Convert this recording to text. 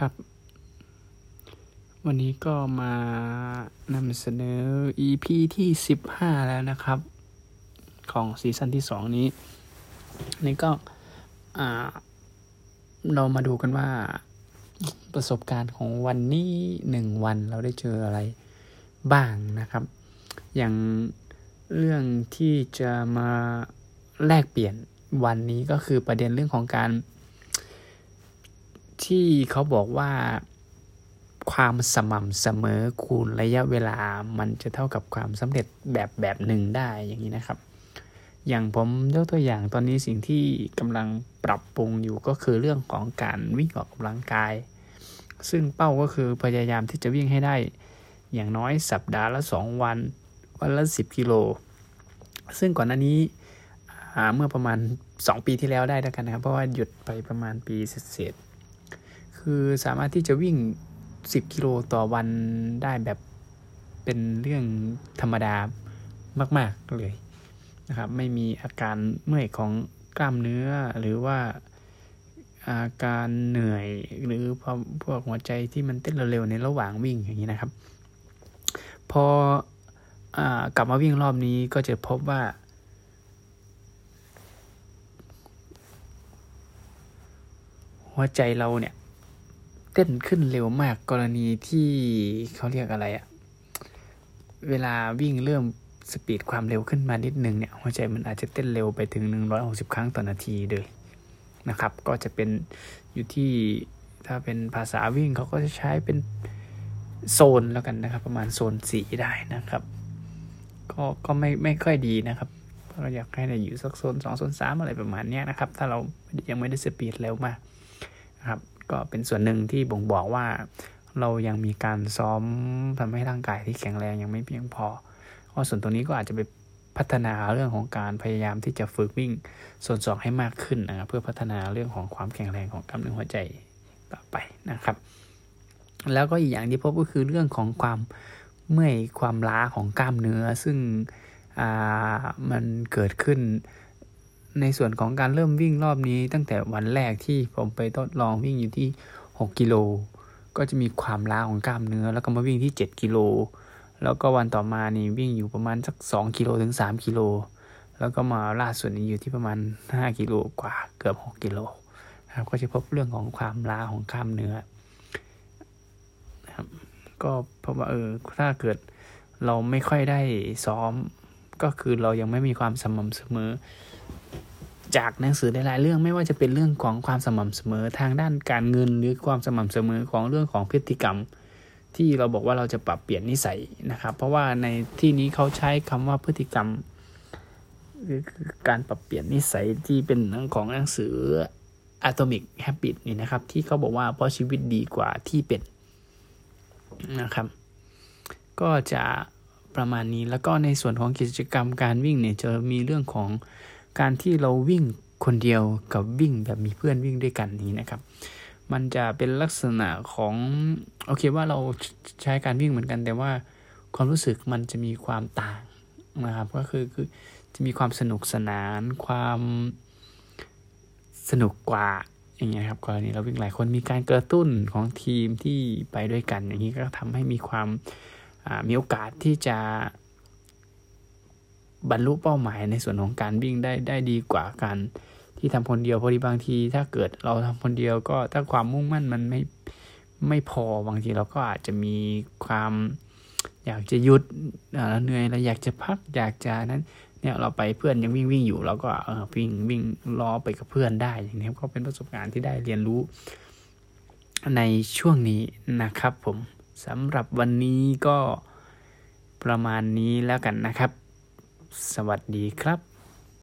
ครับ วันนี้ก็มานำเสนอ EP ที่ 15 แล้วนะครับ ของซีซั่นที่ 2 นี้ นี่ก็เรามาดูกันว่าประสบการณ์ของวันนี้หนึ่งวันเราได้เจออะไรบ้างนะครับ อย่างเรื่องที่จะมาแลกเปลี่ยนวันนี้ก็คือประเด็นเรื่องของการ ที่เขาบอกว่าความสม่ำเสมอคูณระยะเวลามันจะเท่ากับความสำเร็จแบบแบบหนึ่งได้อย่างนี้นะครับ อย่างผมยกตัวอย่างตอนนี้สิ่งที่กำลังปรับปรุงอยู่ก็คือเรื่องของการวิ่งออกกำลังกาย ซึ่งเป้าก็คือพยายามที่จะวิ่งให้ได้ อย่างน้อยสัปดาห์ละ 2 วัน วันละ 10 กิโล ซึ่งก่อนหน้านี้เมื่อประมาณ 2 ปีที่แล้วได้แล้วกันนะครับ เพราะว่าหยุดไปประมาณปีเศษ คือสามารถที่จะวิ่ง 10 กิโลต่อวันได้แบบเป็นเรื่องธรรมดามาก ๆ เลยนะครับ ไม่มีอาการเมื่อยของกล้ามเนื้อหรือว่าอาการเหนื่อยหรือพวกหัวใจที่มันเต้นเร็วๆในระหว่างวิ่งอย่างนี้นะครับ พอกลับมาวิ่งรอบนี้ก็จะพบว่า หัวใจเราเนี่ย เต้นขึ้นเร็วมากกรณีที่เขาเรียกอะไรอะเวลาวิ่งเริ่มสปีดความเร็วขึ้นมานิดนึงเนี่ย หัวใจมันอาจจะเต้นเร็วไปถึง 160 ครั้งต่อนาทีเลยนะครับ ก็จะเป็นอยู่ที่ถ้าเป็นภาษาวิ่งเขาก็จะใช้เป็นโซนแล้วกันนะครับ ประมาณโซนสีได้นะครับ ก็ก็ไม่ไม่ค่อยดีนะครับเราอยากให้อยู่สักโซนสองโซนสามอะไรประมาณนี้นะครับ ถ้าเรายังไม่ได้สปีดเร็วมากครับ ก็เป็นส่วนหนึ่งที่บ่งบอกว่า เรายังมีการซ้อมทำให้ร่างกายที่แข็งแรงยังไม่เพียงพอเพราะส่วนตรงนี้ก็อาจจะไปพัฒนาเรื่องของการพยายามที่จะฝึกวิ่ง ส่วนสองให้มากขึ้นนะเพื่อพัฒนาเรื่องของความแข็งแรงของกล้ามเนื้อหัวใจต่อไปนะครับ แล้วก็อีกอย่างที่พบก็คือเรื่องของความเมื่อยความล้าของกล้ามเนื้อ ซึ่งมันเกิดขึ้น ในส่วนของการเริ่มวิ่งรอบนี้ ตั้งแต่วันแรกที่ผมไปทดลองวิ่งอยู่ที่ 6 กิโล ก็จะมีความล้าของกล้ามเนื้อ แล้วก็มาวิ่งที่ 7 กิโล แล้วก็วันต่อมานี่วิ่งอยู่ประมาณสัก 2 กิโลถึง 3 กิโล แล้วก็มาล่าสุดนี้อยู่ที่ประมาณ 5 กิโลกว่าเกือบ 6 กิโลครับก็จะพบเรื่องของความล้าของกล้ามเนื้อครับก็เพราะว่าเออถ้าเกิดเราไม่ค่อยได้ซ้อมก็คือเรายังไม่มีความสม่ำเสมอ จากหนังสือหลายๆเรื่องไม่ว่าจะเป็นเรื่องของความสม่ำเสมอทางด้านการเงิน หรือความสม่ำเสมอของเรื่องของพฤติกรรม ที่เราบอกว่าเราจะปรับเปลี่ยนนิสัยนะครับ เพราะว่าในที่นี้เขาใช้คำว่าพฤติกรรมคือการปรับเปลี่ยนนิสัยที่เป็นเรื่องของหนังสือ Atomic Habit นี่นะครับ ที่เขาบอกว่าเพราะชีวิตดีกว่าที่เป็นนะครับ ก็จะประมาณนี้แล้วก็ในส่วนของกิจกรรมการวิ่งเนี่ยจะมีเรื่องของ การที่เราวิ่งคนเดียวกับวิ่งแบบมีเพื่อนวิ่งด้วยกันนี้นะครับ มันจะเป็นลักษณะของโอเคว่าเราใช้การวิ่งเหมือนกัน แต่ว่าความรู้สึกมันจะมีความต่างนะครับ ก็คือคือจะมีความสนุกสนาน ความสนุกกว่าอย่างเงี้ยครับกรณีเราวิ่งหลายคนมีการกระตุ้นของทีมที่ไปด้วยกัน อย่างนี้ก็ทำให้มีความมีโอกาสที่จะ บรรลุเป้าหมายในส่วนของการวิ่งได้ได้ดีกว่าการที่ทำคนเดียวพอดีบางที ถ้าเกิดเราทำคนเดียวก็ถ้าความมุ่งมั่นมันไม่ไม่พอบางทีเราก็อาจจะมีความอยากจะหยุดเหนื่อยเราอยากจะพักอยากจะนั้นเนี่ยเราไปเพื่อนยังวิ่งวิ่งอยู่เราก็เออวิ่งวิ่งรอไปกับเพื่อนได้อย่างนี้ก็เป็นประสบการณ์ที่ได้เรียนรู้ ในช่วงนี้นะครับผมสำหรับวันนี้ก็ประมาณนี้แล้วกันนะครับ สวัสดีครับ